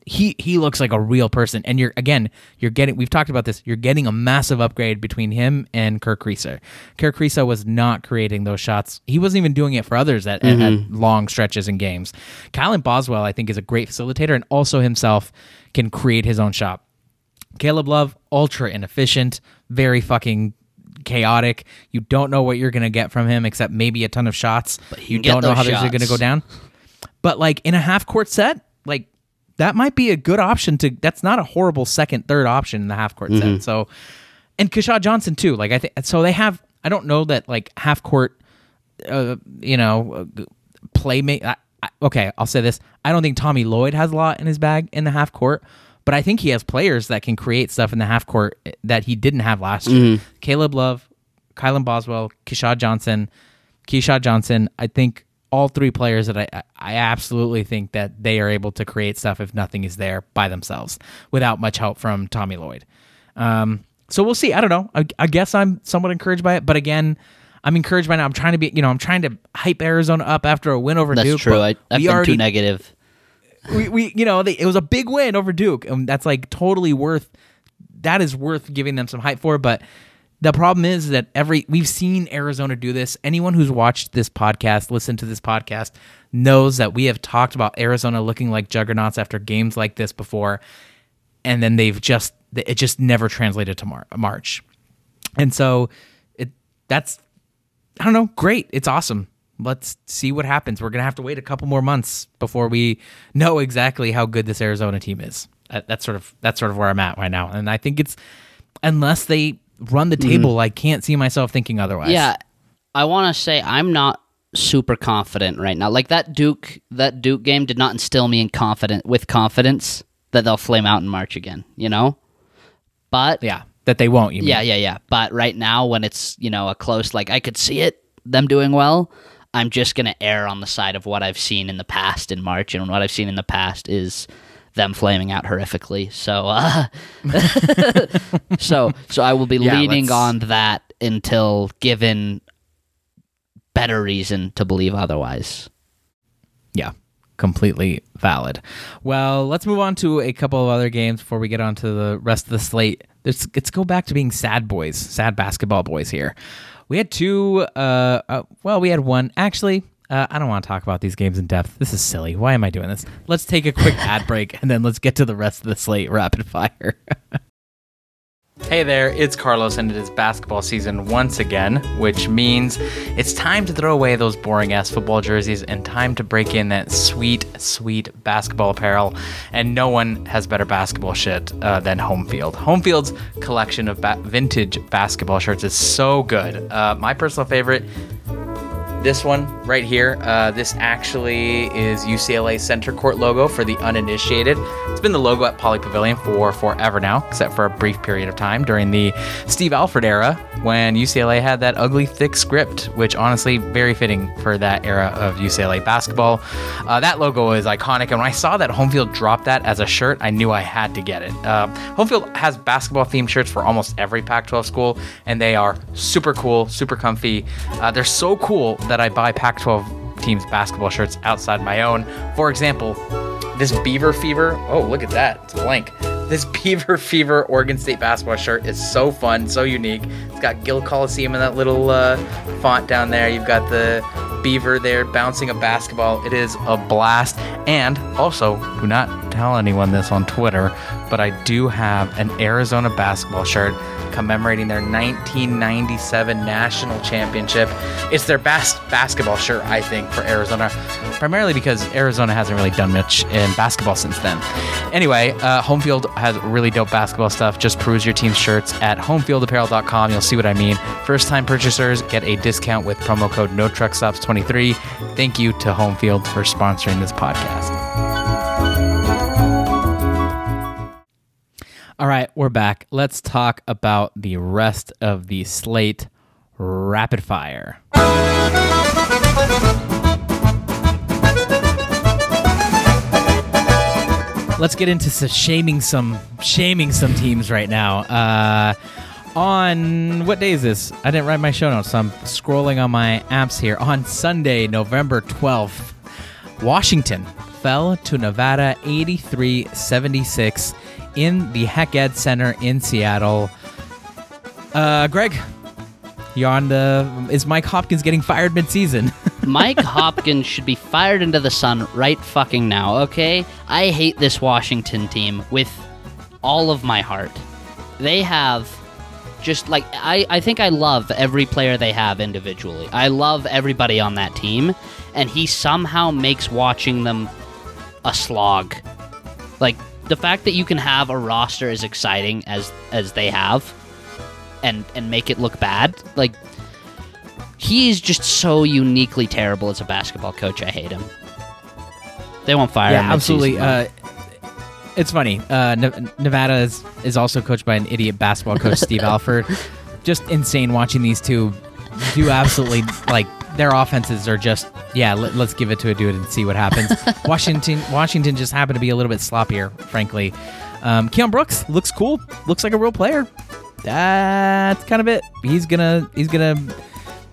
he he looks like a real person. And you're again, you're getting we've talked about this. You're getting a massive upgrade between him and Kerr Kriisa. Kerr Kriisa was not creating those shots. He wasn't even doing it for others at, mm-hmm. at, at long stretches in games. Kylan Boswell, I think, is a great facilitator and also himself can create his own shot. Caleb Love, ultra inefficient, very fucking chaotic. You don't know what you're going to get from him except maybe a ton of shots. But you don't know how shots. they're going to go down. But like in a half court set, like that might be a good option to. That's not a horrible second, third option in the half court mm-hmm. set. So, and Keshad Johnson too. Like I think so. They have. I don't know that like half court. Uh, you know, uh, playmate. Okay, I'll say this. I don't think Tommy Lloyd has a lot in his bag in the half court, but I think he has players that can create stuff in the half court that he didn't have last mm-hmm. year. Caleb Love, Kylan Boswell, Keshad Johnson, Keshad Johnson. I think all three players that I I absolutely think that they are able to create stuff if nothing is there by themselves without much help from Tommy Lloyd. Um, so we'll see. I don't know. I, I, guess I'm somewhat encouraged by it, but again, I'm encouraged by now. I'm trying to be, you know, I'm trying to hype Arizona up after a win over that's Duke. That's true. I, I've been already, too negative. We, we you know, they, it was a big win over Duke, and that's like totally worth. That is worth giving them some hype for, but the problem is that every we've seen Arizona do this. Anyone who's watched this podcast, listened to this podcast, knows that we have talked about Arizona looking like juggernauts after games like this before, and then they've just it just never translated to Mar- March, and so it that's I don't know, great, it's awesome. Let's see what happens. We're gonna have to wait a couple more months before we know exactly how good this Arizona team is. That's sort of that's sort of where I'm at right now, and I think it's unless they run the table. Mm. I can't see myself thinking otherwise. Yeah, I want to say I'm not super confident right now. Like that Duke that Duke game did not instill me in confident with confidence that they'll flame out in March again. You know, but yeah, that they won't. You mean. Yeah, yeah, yeah. But right now, when it's you know a close, like I could see it them doing well. I'm just gonna err on the side of what I've seen in the past in March, and what I've seen in the past is them flaming out horrifically. So, uh, so, so I will be yeah, leaning let's... on that until given better reason to believe otherwise. Yeah, completely valid. Well, let's move on to a couple of other games before we get on to the rest of the slate. Let's, let's go back to being sad boys, sad basketball boys here. We had two, uh, uh well, we had one. Actually, uh, I don't want to talk about these games in depth. This is silly. Why am I doing this? Let's take a quick ad break and then let's get to the rest of the slate rapid fire. Hey there, it's Carlos, and it is basketball season once again, which means it's time to throw away those boring ass football jerseys and time to break in that sweet, sweet basketball apparel. And no one has better basketball shit uh, than Homefield. Homefield's collection of ba- vintage basketball shirts is so good. Uh, my personal favorite this one right here, uh, this actually is UCLA Center Court logo for the uninitiated. It's been the logo at Pauley Pavilion for forever now, except for a brief period of time during the Steve Alford era when UCLA had that ugly, thick script, which honestly, very fitting for that era of UCLA basketball. Uh, that logo is iconic, and when I saw that Homefield drop that as a shirt, I knew I had to get it. Uh, Homefield has basketball themed shirts for almost every Pac 12 school, and they are super cool, super comfy. Uh, they're so cool that I buy Pac 12 teams basketball shirts outside my own. For example, this Beaver Fever. Oh, look at that. It's blank. This Beaver Fever Oregon State basketball shirt is so fun, so unique. It's got Gill Coliseum in that little uh, font down there. You've got the beaver there bouncing a basketball. It is a blast. And also, do not tell anyone this on Twitter, but I do have an Arizona basketball shirt commemorating their 1997 national championship. It's their best basketball shirt, I think, for Arizona, primarily because Arizona hasn't really done much in basketball since then. Anyway, uh, Homefield has really dope basketball stuff. Just peruse your team's shirts at homefieldapparel.com. You'll see what I mean. First time purchasers get a discount with promo code NoTruckStops23. Thank you to Homefield for sponsoring this podcast. All right, we're back. Let's talk about the rest of the slate rapid fire. Let's get into some shaming some shaming some teams right now. Uh, on what day is this? I didn't write my show notes, so I'm scrolling on my apps here. On Sunday, November 12th, Washington fell to Nevada 83 76 in the Hec Ed Center in Seattle. Uh, Greg, you're on the. Is Mike Hopkins getting fired midseason? Mike Hopkins should be fired into the sun right fucking now, okay? I hate this Washington team with all of my heart. They have just like I, I think I love every player they have individually. I love everybody on that team, and he somehow makes watching them a slog. Like the fact that you can have a roster as exciting as as they have and and make it look bad, like he's just so uniquely terrible as a basketball coach. I hate him. They won't fire him. yeah, absolutely. Uh, it's funny. Uh, Ne- Nevada is, is also coached by an idiot basketball coach, Steve Alford. Just insane watching these two do absolutely like their offenses are just yeah. Let, us give it to a dude and see what happens. Washington Washington just happened to be a little bit sloppier, frankly. Um, Keion Brooks looks cool. Looks like a real player. That's kind of it. He's gonna he's gonna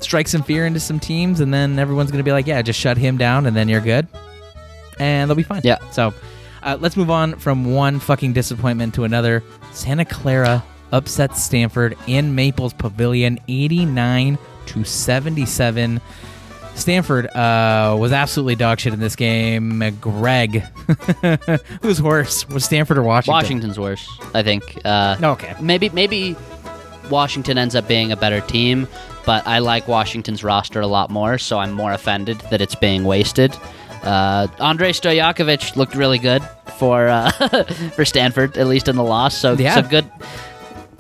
strike some fear into some teams, and then everyone's gonna be like, yeah, just shut him down, and then you're good and they'll be fine. Yeah. So uh, let's move on from one fucking disappointment to another. Santa Clara upsets Stanford in Maples Pavilion, 89 to 77. Stanford uh, was absolutely dog shit in this game. Greg, who's worse, was Stanford or Washington? Washington's worse, I think. Uh, Okay. maybe maybe Washington ends up being a better team, but I like Washington's roster a lot more, so I'm more offended that it's being wasted. Uh, Andrej Stojakovic looked really good for uh, for Stanford, at least in the loss. So, Yeah. so good,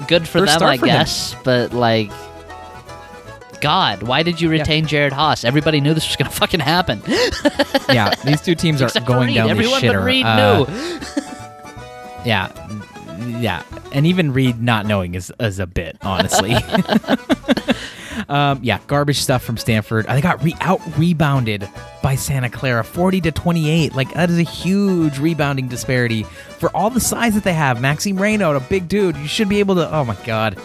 good for First them, I for him. guess. But like, God, why did you retain Jerod Haase? Everybody knew this was gonna fucking happen. yeah, these two teams are Except going Reed. down the Everyone shitter. but Reed Uh, knew. Yeah, yeah, and even Reed not knowing is is a bit honestly. um, yeah, garbage stuff from Stanford. They got re- out rebounded by Santa Clara, forty to twenty eight. Like that is a huge rebounding disparity for all the size that they have. Maxime Reynaud, a big dude, you should be able to. Oh my god,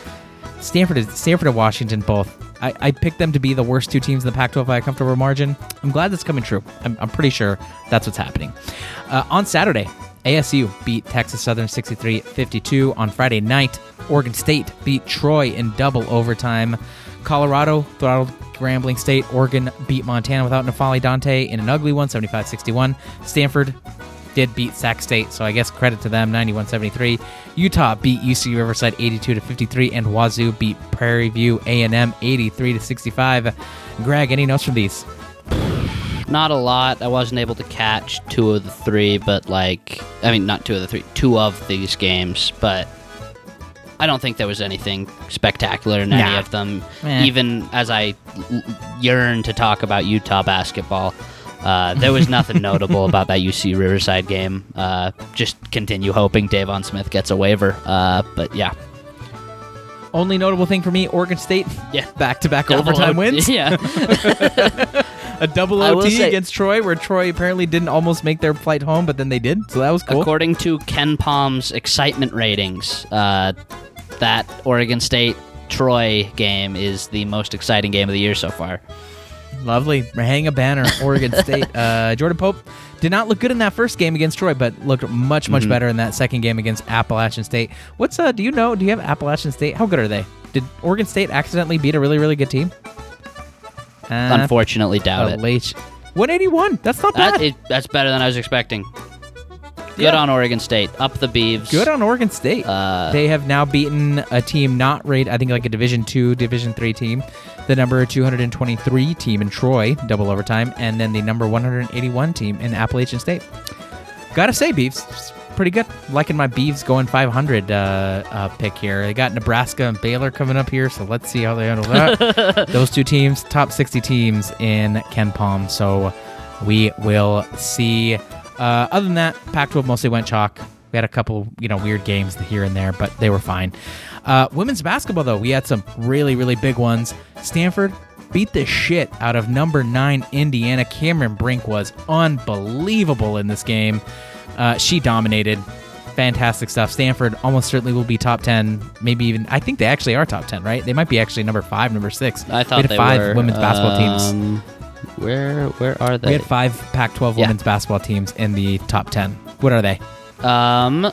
Stanford is Stanford and Washington both. I, I picked them to be the worst two teams in the Pac-12 by a comfortable margin. I'm glad that's coming true. I'm, I'm pretty sure that's what's happening. Uh, on Saturday, ASU beat Texas Southern 63-52. On Friday night, Oregon State beat Troy in double overtime. Colorado throttled Grambling State. Oregon beat Montana without N'Faly Dante in an ugly one, 75-61. Stanford did beat Sac State, so I guess credit to them, 91-73. Utah beat UC Riverside 82 to 53, and Wazoo beat Prairie View A&M 83 to 65. Greg, any notes from these? Not a lot. I wasn't able to catch two of the three, but like, I mean, not two of the three, two of these games, but I don't think there was anything spectacular in any of them. Eh. Even as I yearn to talk about Utah basketball, uh, there was nothing notable about that UC Riverside game. Uh, just continue hoping Deivon Smith gets a waiver. Uh, but yeah, Only notable thing for me, Oregon State, yeah. back-to-back Double overtime O- wins. Yeah. A double I will OT say- against Troy, where Troy apparently didn't almost make their flight home, but then they did, so that was cool. According to KenPom's excitement ratings, uh, that Oregon State Troy game is the most exciting game of the year so far. Lovely. Hang a banner, Oregon State. Uh, Jordan Pope did not look good in that first game against Troy, but looked much, much Mhm. better in that second game against Appalachian State. What's uh? Do you know? Do you have Appalachian State? How good are they? Did Oregon State accidentally beat a really, really good team? Uh, Unfortunately, doubt it. late- 181. That's not That bad. that's better than I was expecting. Good Yeah. on Oregon State. Up the Beavs. Good on Oregon State. Uh, they have now beaten a team not rated, I think, like a Division two, Division three team, the number 223 team in Troy, double overtime, and then the number 181 team in Appalachian State. Gotta say, Beavs, pretty good. Liking my Beavs going 500 uh, uh, pick here. They got Nebraska and Baylor coming up here, so let's see how they handle that. Those two teams, top 60 teams in KenPom. So we will see. Uh, other than that, Pac-12 mostly went chalk. We had a couple, you know, weird games here and there, but they were fine. Uh, women's basketball, though, we had some really, really big ones. Stanford beat the shit out of number nine Indiana. Cameron Brink was unbelievable in this game. Uh, she dominated. Fantastic stuff. Stanford almost certainly will be top 10, maybe even. I think they actually are top 10, right? They might be actually number five, number six. I we thought had they five were. women's basketball teams. Where where are they? We had five Pac 12 Yeah. women's basketball teams in the top 10. What are they? Um,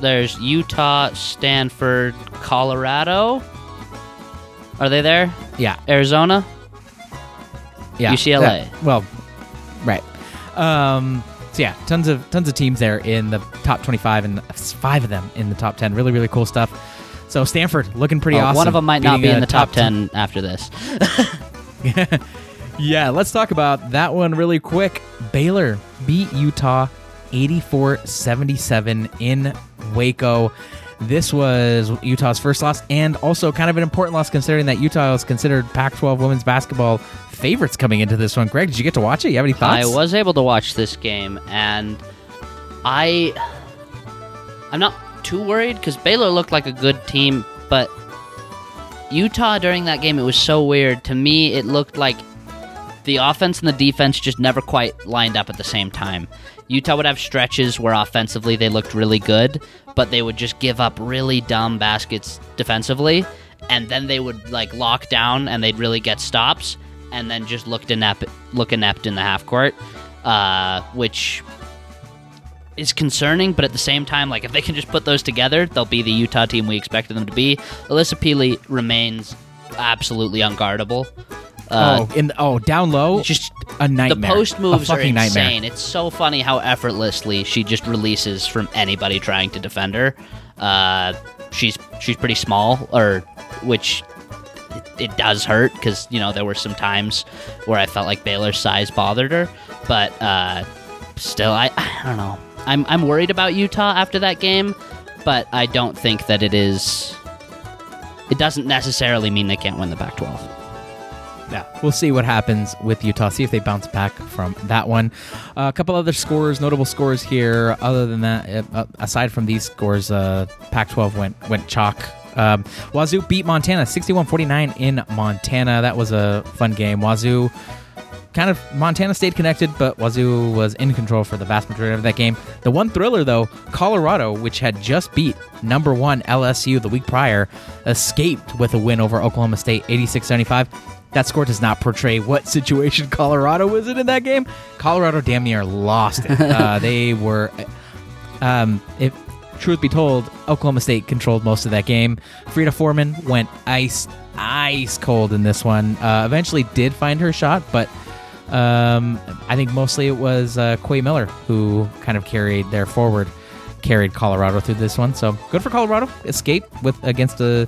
there's Utah, Stanford, Colorado. Are they there? Yeah. Arizona. Yeah. UCLA. Well, right. Um, so yeah, tons of tons of teams there in the top 25 and five of them in the top 10. Really, really cool stuff. So Stanford looking pretty Oh, awesome. One of them might not be in the top, ten after this. Yeah, let's talk about that one really quick. Baylor beat Utah 84 77 in Waco. This was Utah's first loss and also kind of an important loss considering that Utah is considered Pac 12 women's basketball favorites coming into this one. Greg, did you get to watch it? You have any thoughts? I was able to watch this game, and I, I'm not too worried because Baylor looked like a good team, but Utah during that game it was so weird. To me, it looked like the offense and the defense just never quite lined up at the same time. Utah would have stretches where offensively they looked really good, but they would just give up really dumb baskets defensively, and then they would like lock down and they'd really get stops, and then just looked inept, look inept in the half court, uh, which is concerning. But at the same time, like if they can just put those together, they'll be the Utah team we expected them to be. Alissa Pili remains absolutely unguardable. Uh, oh, in oh, down low, just a nightmare. the post moves are insane. nightmare. It's so funny how effortlessly she just releases from anybody trying to defend her. Uh, she's she's pretty small, or which it, it does hurt because you know there were some times where I felt like Baylor's size bothered her, but uh, still, I I don't know. I'm I'm worried about Utah after that game, but I don't think that it is. It doesn't necessarily mean they can't win the Pac-12. Yeah, we'll see what happens with Utah. See if they bounce back from that one. Uh, a couple other scores, notable scores here. Other than that, uh, aside from these scores, uh, Pac-12 went went chalk. Um, Wazoo beat Montana 61-49 in Montana. That was a fun game. Wazoo kind of Montana stayed connected, but Wazoo was in control for the vast majority of that game. The one thriller, though, Colorado, which had just beat number one LSU the week prior, escaped with a win over Oklahoma State 86 75. That score does not portray what situation Colorado was in in that game. Colorado damn near lost it. uh, they were, um, if truth be told, Oklahoma State controlled most of that game. Frida Formann went ice, ice cold in this one. Uh, eventually did find her shot, but um, I think mostly it was uh, Quay Miller who kind of carried their forward, carried Colorado through this one. So good for Colorado. Escape with against a,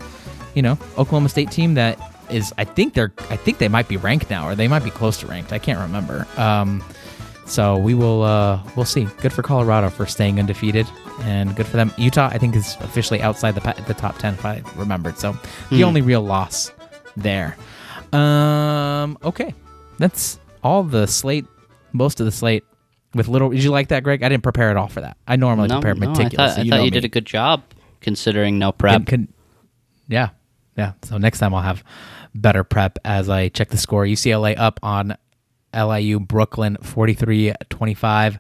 you know, Oklahoma State team that is. I think they're. I think they might be ranked now, or they might be close to ranked. I can't remember. Um, so we will. Uh, we'll see. Good for Colorado for staying undefeated, and good for them. Utah, I think, is officially outside the the top ten, if I remembered. So the only real loss there. Um. Okay, that's all the slate. Most of the slate. With little, did you like that, Greg? I didn't prepare at all for that. I normally No, prepare no, I meticulously. thought, I you thought you did a good job considering no prep. Can- yeah, yeah. So next time I'll have better prep as I check the score. UCLA up on LIU Brooklyn 43-25.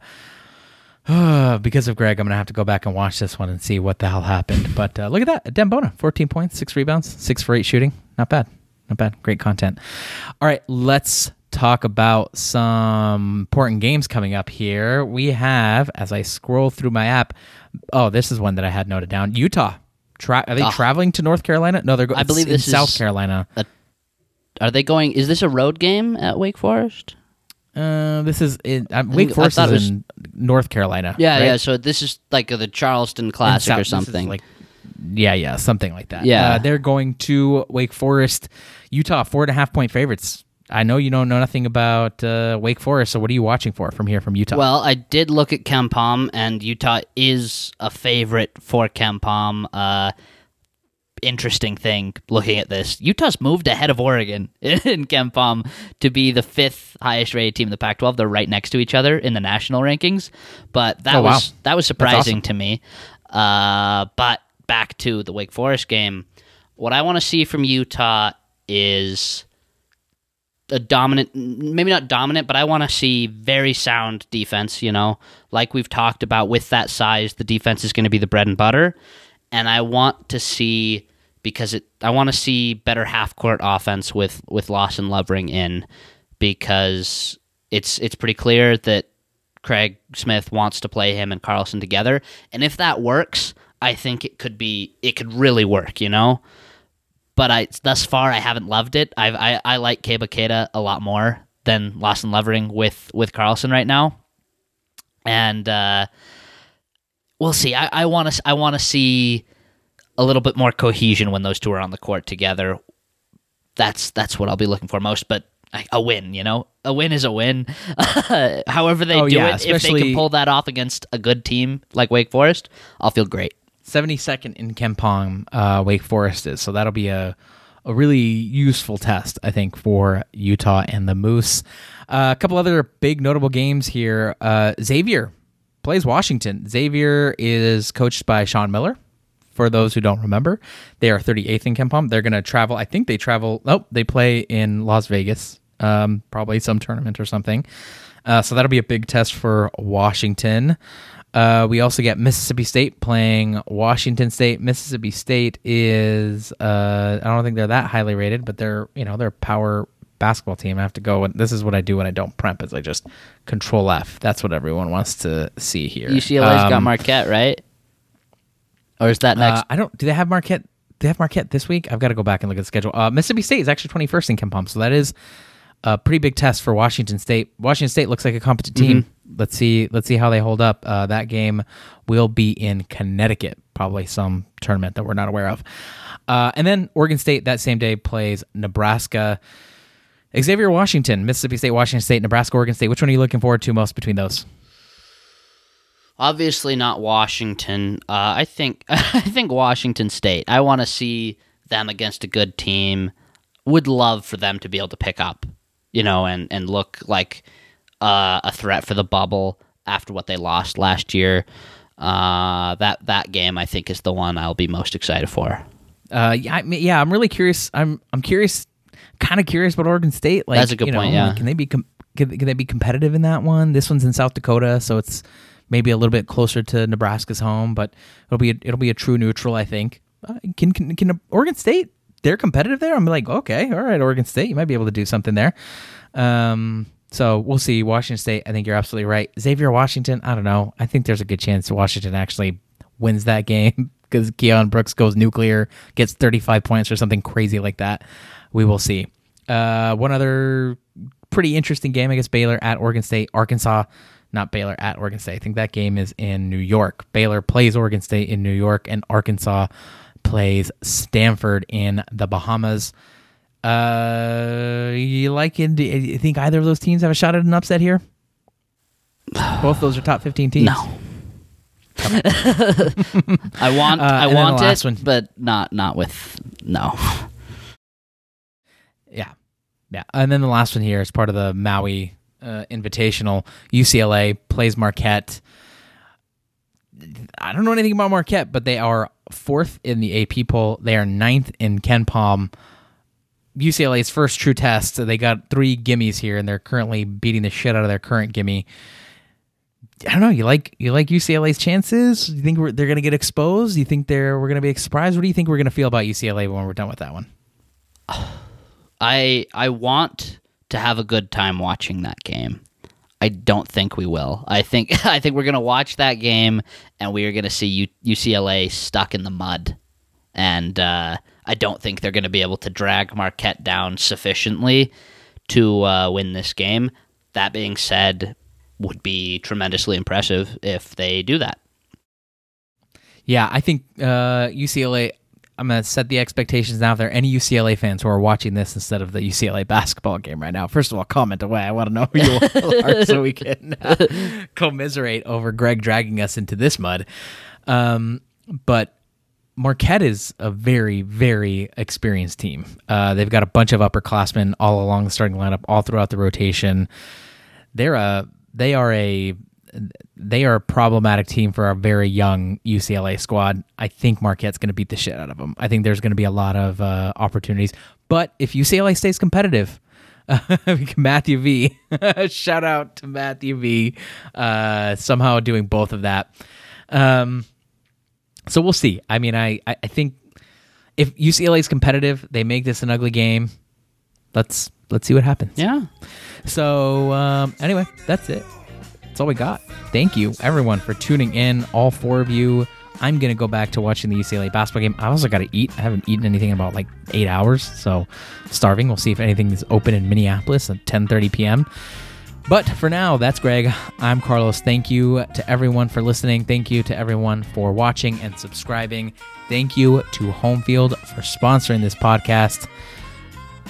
because of Greg, I'm gonna have to go back and watch this one and see what the hell happened. But uh, look at that, Dembona, 14 points, six rebounds, six for eight shooting. Not bad, not bad. Great content. All right, let's talk about some important games coming up here. We have, as I scroll through my app, oh, this is one that I had noted down. Utah. Tra- are they traveling to North Carolina? No, they're going. I believe in this is- South Carolina. Are they going? Is this a road game at Wake Forest? Uh, this is in, uh, Wake Forest is was- in North Carolina. Yeah, right? yeah. So this is like the Charleston Classic South- or something. like yeah, yeah, something like that. Yeah. uh, they're going to Wake Forest, Utah, four and a half point favorites. I know you don't know nothing about uh, Wake Forest, so what are you watching for from here from Utah? Well, I did look at KenPom, and Utah is a favorite for KenPom. Uh, interesting thing looking at this Utah's moved ahead of Oregon in KenPom to be the fifth highest rated team in the Pac 12. They're right next to each other in the national rankings. But that Oh, wow. was that was surprising awesome. to me. Uh, but back to the Wake Forest game. What I want to see from Utah is a dominant maybe not dominant but i want to see very sound defense you know? Like we've talked about with that size the defense is going to be the bread and butter. And i want to see because it i want to see better half court offense with with lawson lovering in because it's it's pretty clear that craig smith wants to play him and carlson together. And if that works i think it could be it could really work you know but I thus far I haven't loved it. I've, I I like Keita a lot more than Lawson Levering with with Carlson right now, and uh, we'll see. I I want to I want to see a little bit more cohesion when those two are on the court together. That's that's what I'll be looking for most. But a win, you know, a win is a win. However they Oh, do yeah, it, if they can pull that off against a good team like Wake Forest, I'll feel great. 72nd in KenPom, uh, Wake Forest is. So that'll be a, a really useful test, I think, for Utah and the Moose. Uh, a couple other big notable games here. Uh, Xavier plays Washington. Xavier is coached by Sean Miller. For those who don't remember, they are 38th in KenPom. They're going to travel. I think they travel. Nope, they play in Las Vegas, um, probably some tournament or something. Uh, so that'll be a big test for Washington. Uh, we also get Mississippi State playing Washington State. Mississippi State is uh, I don't think they're that highly rated, but they're you know they're a power basketball team. I have to go. And this is what I do when I don't prep is I just control F. That's what everyone wants to see here. UCLA's got Um, Marquette, right? Or is that next? uh, I don't. Do they have Marquette? Do they have Marquette this week? I've got to go back and look at the schedule. Uh, Mississippi State is actually 21st in KenPom, so that is a pretty big test for Washington State. Washington State looks like a competent team. Let's see. Let's see how they hold up. Uh, that game will be in Connecticut, probably some tournament that we're not aware of. Uh, and then Oregon State that same day plays Nebraska. Xavier Washington, Mississippi State, Washington State, Nebraska, Oregon State. Which one are you looking forward to most between those? Obviously not Washington. Uh, I think I think Washington State. I want to see them against a good team. Would love for them to be able to pick up, you know, and and look like uh, a threat for the bubble after what they lost last year. Uh, that that game I think is the one I'll be most excited for. Uh, yeah, I mean, yeah, I'm really curious. I'm I'm curious, kind of curious about Oregon State. Like, That's a good you know, point, yeah. can they be com- can, can they be competitive in that one? This one's in South Dakota, so it's maybe a little bit closer to Nebraska's home, but it'll be a, it'll be a true neutral. I think. Uh, can, can can Oregon State? They're competitive there. I'm like, okay, all right, Oregon State, you might be able to do something there. Um, so we'll see. Washington State, I think you're absolutely right. Xavier Washington, I don't know. I think there's a good chance Washington actually wins that game because Keion Brooks goes nuclear, gets 35 points or something crazy like that. We will see. Uh, one other pretty interesting game, I guess Baylor at Oregon State, Arkansas, not Baylor at Oregon State. I think that game is in New York. Baylor plays Oregon State in New York, and Arkansas plays Stanford in the Bahamas. Uh, you like it? Do you think either of those teams have a shot at an upset here? Both those are top 15 teams. No. I want Uh, I want the it, one. but not not with no. Yeah. Yeah. And then the last one here is part of the Maui uh, Invitational. UCLA plays Marquette. I don't know anything about Marquette, but they are fourth in the AP poll. They are ninth in KenPom. UCLA's first true test. They got three gimmies here, and they're currently beating the shit out of their current gimme. I don't know. You like you like UCLA's chances? You think they're going to get exposed? You think they're we're going to be surprised? What do you think we're going to feel about UCLA when we're done with that one? I I want to have a good time watching that game. I don't think we will. I think I think we're gonna watch that game and we are gonna see U- UCLA stuck in the mud, and uh, I don't think they're gonna be able to drag Marquette down sufficiently to uh, win this game. That being said, would be tremendously impressive if they do that. Yeah, I think uh, UCLA. I'm gonna set the expectations now. If there are any UCLA fans who are watching this instead of the UCLA basketball game right now, first of all, comment away. I want to know who you are so we can uh, commiserate over Greg dragging us into this mud. Um, but Marquette is a very, very experienced team. Uh, they've got a bunch of upperclassmen all along the starting lineup, all throughout the rotation. They're a they are a they are a problematic team for a very young UCLA squad. I think Marquette's going to beat the shit out of them. I think there's going to be a lot of uh, opportunities. But if UCLA stays competitive, uh, Matthew V, shout out to Matthew V, uh, somehow doing both of that. Um, so we'll see. I mean, I, I think if UCLA is competitive, they make this an ugly game. Let's let's see what happens. Yeah. So um, anyway, that's it. That's all we got. Thank you everyone for tuning in. All four of you. I'm gonna go back to watching the UCLA basketball game. I also got to eat. I haven't eaten anything in about like eight hours, so starving. We'll see if anything is open in Minneapolis at 10:30 p.m. But for now, that's Greg. I'm Carlos. Thank you to everyone for listening. Thank you to everyone for watching and subscribing. Thank you to Homefield for sponsoring this podcast.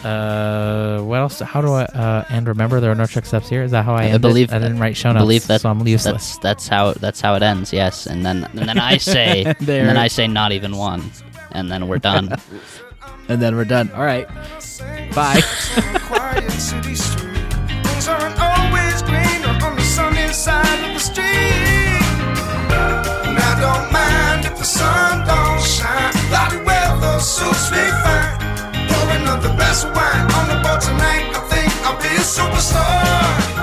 Uh, what else? How do I? Uh, and remember, there are no trick steps here. Is that how I? I end believe It? I didn't write show I notes, believe that, so I'm useless. That's that's how that's how it ends. Yes, and then and then I say and then I say not even one, and then we're done. And then we're done. All right. Bye. quiet city street. Things aren't always greener on the side of the street. And don't mind if the sun don't shine. Cloudy weather suits me fine. Best wine on the boat tonight. I think I'll be a superstar.